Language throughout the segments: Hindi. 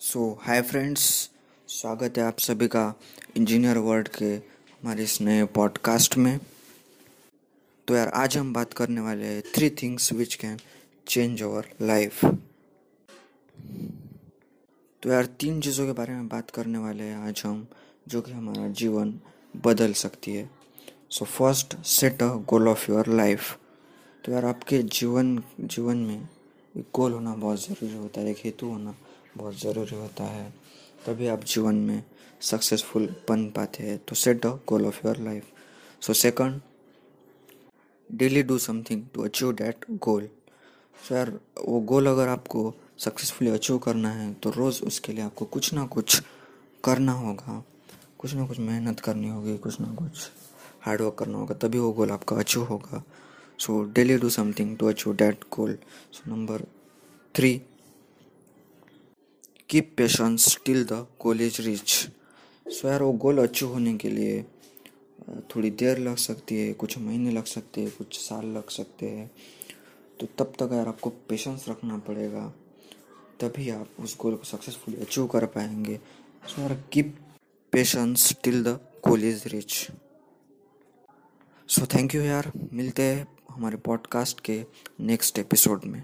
सो हाय फ्रेंड्स स्वागत है आप सभी का इंजीनियर वर्ल्ड के हमारे इस नए पॉडकास्ट में। तो यार, आज हम बात करने वाले हैं three things which can change our life तो यार, तीन चीज़ों के बारे में बात करने वाले हैं आज हम, जो कि हमारा जीवन बदल सकती है। So first set a goal of your life तो यार, आपके जीवन जीवन में एक गोल होना बहुत ज़रूरी होता है, एक हेतु होना। बहुत ज़रूरी होता है। तभी आप जीवन में सक्सेसफुल बन पाते हैं। तो set the goal of your life so second daily do something to achieve that goal so यार, वो गोल अगर आपको सक्सेसफुली अचीव करना है तो रोज़ उसके लिए आपको कुछ ना कुछ करना होगा। कुछ ना कुछ मेहनत करनी होगी, कुछ ना कुछ हार्डवर्क करना होगा, तभी वो गोल आपका अचीव होगा। So daily do something to achieve that goal so number three keep patience till the goal is reach so यार वो गोल अचीव होने के लिए थोड़ी देर लग सकती है, कुछ महीने लग सकते हैं, कुछ साल लग सकते हैं। तो तब तक यार आपको पेशेंस रखना पड़ेगा, तभी आप उस गोल को सक्सेसफुली अचीव कर पाएँगे। सो यार keep patience till the goal is reach so thank you यार। मिलते हैं हमारे पॉडकास्ट के नेक्स्ट एपिसोड में।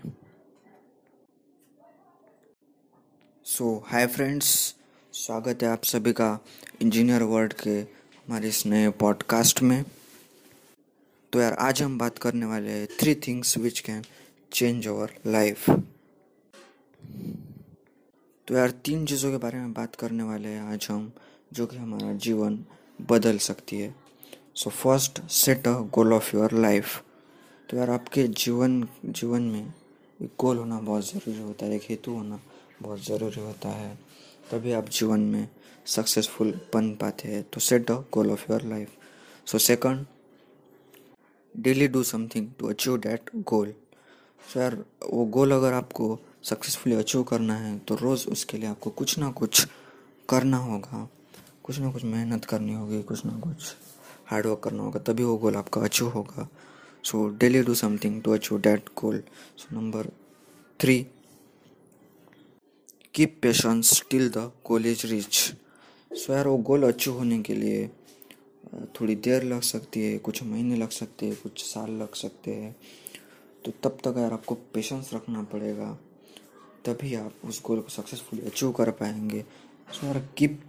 सो हाय फ्रेंड्स स्वागत है आप सभी का इंजीनियर वर्ल्ड के हमारे इस नए पॉडकास्ट में। तो यार, आज हम बात करने वाले हैं three things which can change our life तो यार, तीन चीज़ों के बारे में बात करने वाले हैं आज हम, जो कि हमारा जीवन बदल सकती है। So first set a goal of your life तो यार, आपके जीवन जीवन में एक गोल होना बहुत ज़रूरी होता है, एक हेतु होना। बहुत ज़रूरी होता है। तभी आप जीवन में सक्सेसफुल बन पाते हैं। तो set the goal of your life so second daily do something to achieve that goal so यार, वो गोल अगर आपको सक्सेसफुली अचीव करना है तो रोज़ उसके लिए आपको कुछ ना कुछ करना होगा। कुछ ना कुछ मेहनत करनी होगी, कुछ ना कुछ हार्डवर्क करना होगा, तभी वो गोल आपका अचीव होगा। So daily do something to achieve that goal so number three keep patience till the goal is reach so यार वो गोल अचीव होने के लिए थोड़ी देर लग सकती है, कुछ महीने लग सकते हैं, कुछ साल लग सकते हैं। तो तब तक यार आपको पेशेंस रखना पड़ेगा, तभी आप उस गोल को सक्सेसफुली अचीव कर पाएँगे। सो यार keep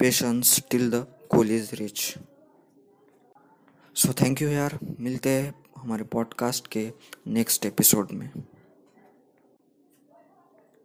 patience till the goal is reach so thank you यार। मिलते हैं हमारे पॉडकास्ट के नेक्स्ट एपिसोड में।